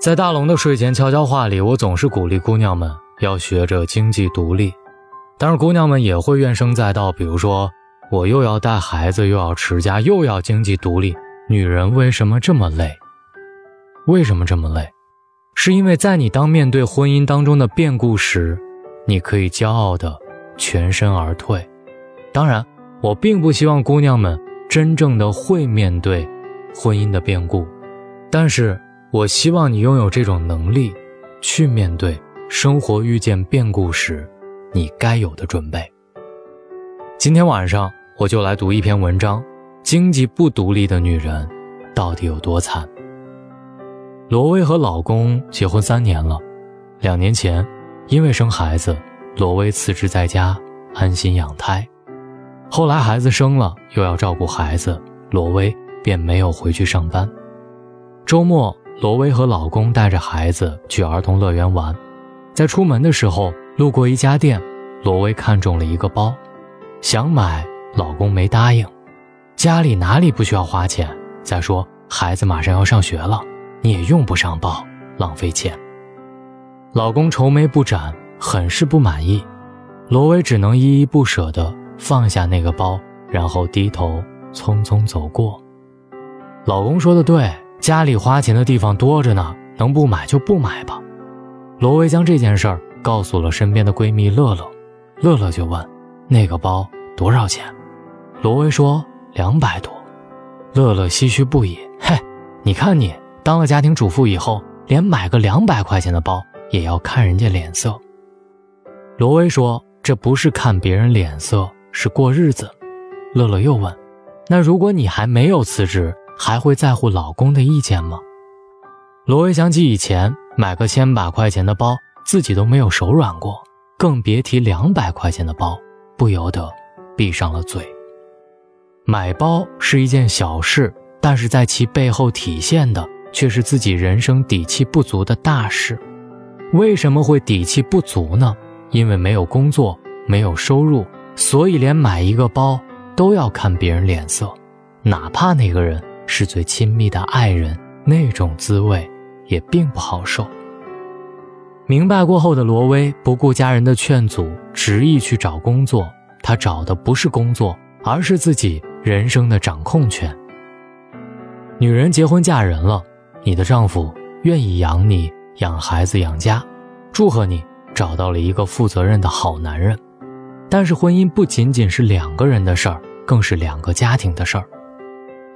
在大龙的睡前悄悄话里，我总是鼓励姑娘们要学着经济独立，但是姑娘们也会怨声载道，比如说我又要带孩子，又要持家，又要经济独立，女人为什么这么累？为什么这么累？是因为在你当面对婚姻当中的变故时，你可以骄傲的全身而退。当然，我并不希望姑娘们真正的会面对婚姻的变故，但是。我希望你拥有这种能力，去面对生活遇见变故时，你该有的准备。今天晚上我就来读一篇文章：经济不独立的女人到底有多惨？罗威和老公结婚三年了，两年前因为生孩子，罗威辞职在家安心养胎。后来孩子生了，又要照顾孩子，罗威便没有回去上班。周末。罗威和老公带着孩子去儿童乐园玩，在出门的时候路过一家店，罗威看中了一个包，想买，老公没答应。家里哪里不需要花钱？再说孩子马上要上学了，你也用不上包，浪费钱。老公愁眉不展，很是不满意。罗威只能依依不舍地放下那个包，然后低头匆匆走过。老公说的对。家里花钱的地方多着呢，能不买就不买吧。罗威将这件事儿告诉了身边的闺蜜乐乐，乐乐就问：“那个包多少钱？”罗威说：“两百多。”乐乐唏嘘不已：“嘿，你看你当了家庭主妇以后，连买个两百块钱的包也要看人家脸色。”罗威说：“这不是看别人脸色，是过日子。”乐乐又问：“那如果你还没有辞职？”还会在乎老公的意见吗？罗威想起以前买个千把块钱的包，自己都没有手软过，更别提两百块钱的包，不由得闭上了嘴。买包是一件小事，但是在其背后体现的却是自己人生底气不足的大事。为什么会底气不足呢？因为没有工作，没有收入，所以连买一个包都要看别人脸色，哪怕那个人。是最亲密的爱人，那种滋味也并不好受。明白过后的罗威不顾家人的劝阻，执意去找工作。他找的不是工作，而是自己人生的掌控权。女人结婚嫁人了，你的丈夫愿意养你、养孩子、养家，祝贺你找到了一个负责任的好男人。但是婚姻不仅仅是两个人的事儿，更是两个家庭的事儿。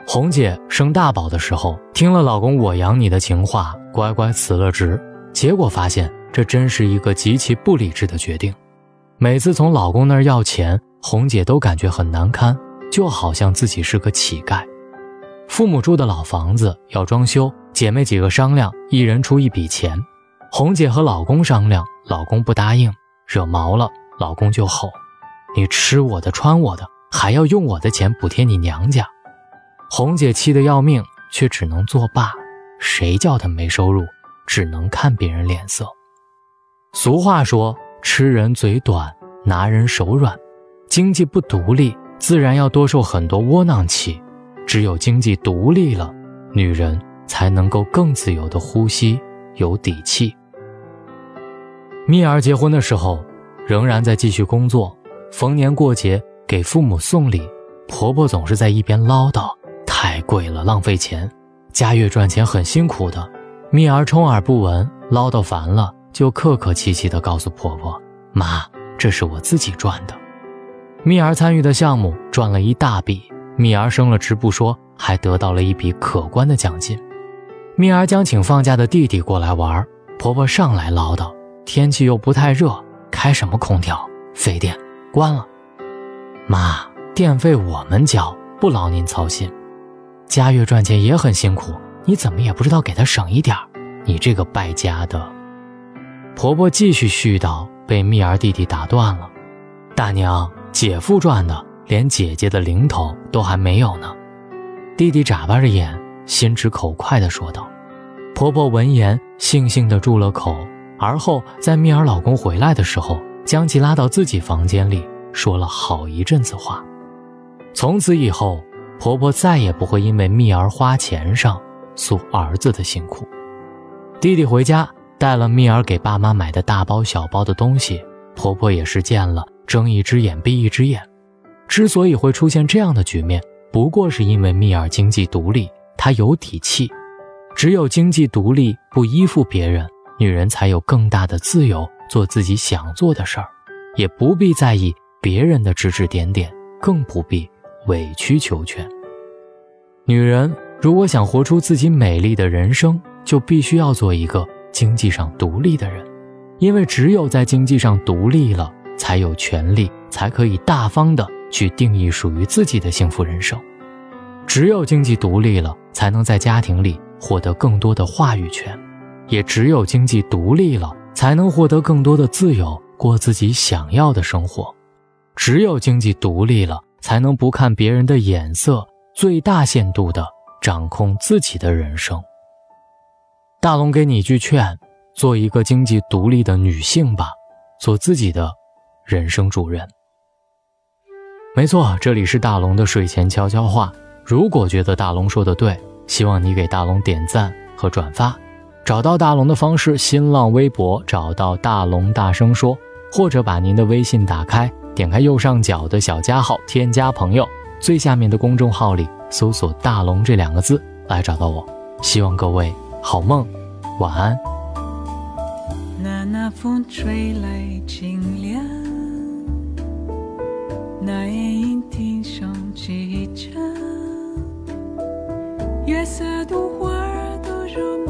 红姐生大宝的时候，听了老公“我养你”的情话，乖乖辞了职。结果发现，这真是一个极其不理智的决定。每次从老公那儿要钱，红姐都感觉很难堪，就好像自己是个乞丐。父母住的老房子要装修，姐妹几个商量，一人出一笔钱。红姐和老公商量，老公不答应，惹毛了，老公就吼：“你吃我的，穿我的，还要用我的钱补贴你娘家。”红姐气得要命，却只能作罢。谁叫她没收入，只能看别人脸色。俗话说：“吃人嘴短，拿人手软。”经济不独立，自然要多受很多窝囊气。只有经济独立了，女人才能够更自由的呼吸，有底气。蜜儿结婚的时候，仍然在继续工作，逢年过节给父母送礼，婆婆总是在一边唠叨。太贵了，浪费钱。佳悦赚钱很辛苦的。蜜儿充耳不闻，唠叨烦了，就客客气气地告诉婆婆：“妈，这是我自己赚的。”蜜儿参与的项目赚了一大笔，蜜儿升了职不说，还得到了一笔可观的奖金。蜜儿将请放假的弟弟过来玩，婆婆上来唠叨：“天气又不太热，开什么空调？费电，关了。”妈，电费我们交，不劳您操心。佳悦赚钱也很辛苦，你怎么也不知道给他省一点你这个败家的！婆婆继续絮叨，被蜜儿弟弟打断了。大娘，姐夫赚的连姐姐的零头都还没有呢。弟弟眨巴着眼，心直口快地说道。婆婆闻言，悻悻地住了口，而后在蜜儿老公回来的时候，将其拉到自己房间里，说了好一阵子话。从此以后。婆婆再也不会因为蜜儿花钱上诉儿子的辛苦。弟弟回家带了蜜儿给爸妈买的大包小包的东西，婆婆也是见了睁一只眼闭一只眼。之所以会出现这样的局面，不过是因为蜜儿经济独立，她有底气。只有经济独立，不依附别人，女人才有更大的自由，做自己想做的事儿，也不必在意别人的指指点点，更不必委曲求全。女人如果想活出自己美丽的人生，就必须要做一个经济上独立的人，因为只有在经济上独立了，才有权利，才可以大方的去定义属于自己的幸福人生。只有经济独立了，才能在家庭里获得更多的话语权，也只有经济独立了，才能获得更多的自由，过自己想要的生活。只有经济独立了，才能不看别人的眼色。最大限度地掌控自己的人生。大龙给你一句劝：做一个经济独立的女性吧，做自己的人生主人。没错，这里是大龙的睡前悄悄话。如果觉得大龙说的对，希望你给大龙点赞和转发。找到大龙的方式：新浪微博找到大龙大声说，或者把您的微信打开，点开右上角的小加号，添加朋友。最下面的公众号里搜索“大龙”这两个字来找到我，希望各位好梦，晚安。那那风吹来清凉，那夜莺啼声几声，月色独花儿都入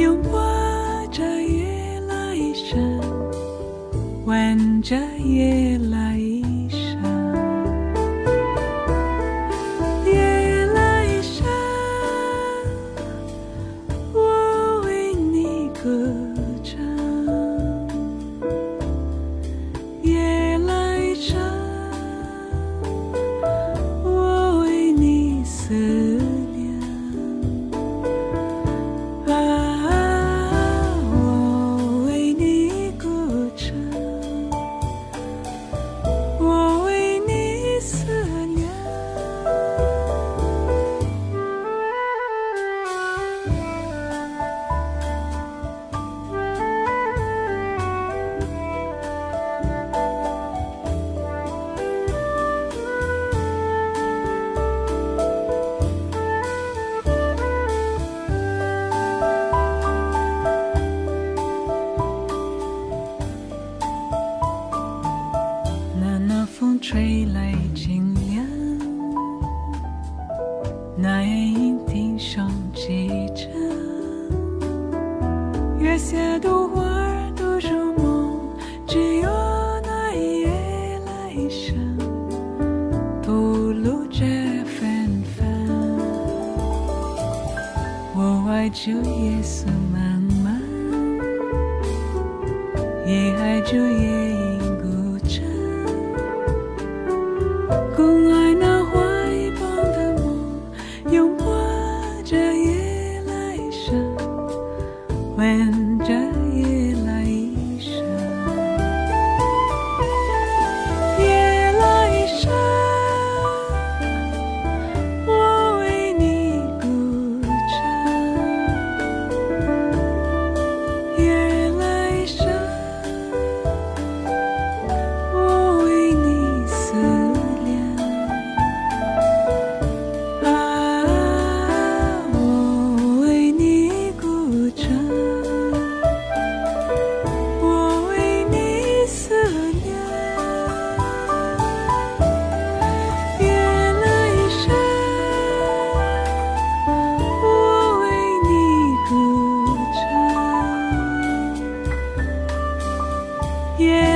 梦，拥抱着夜来香，吻着夜月下独花儿都入梦，只有那夜来生，吐露着芬芳。我爱着夜色茫茫，也爱着夜。Yeah.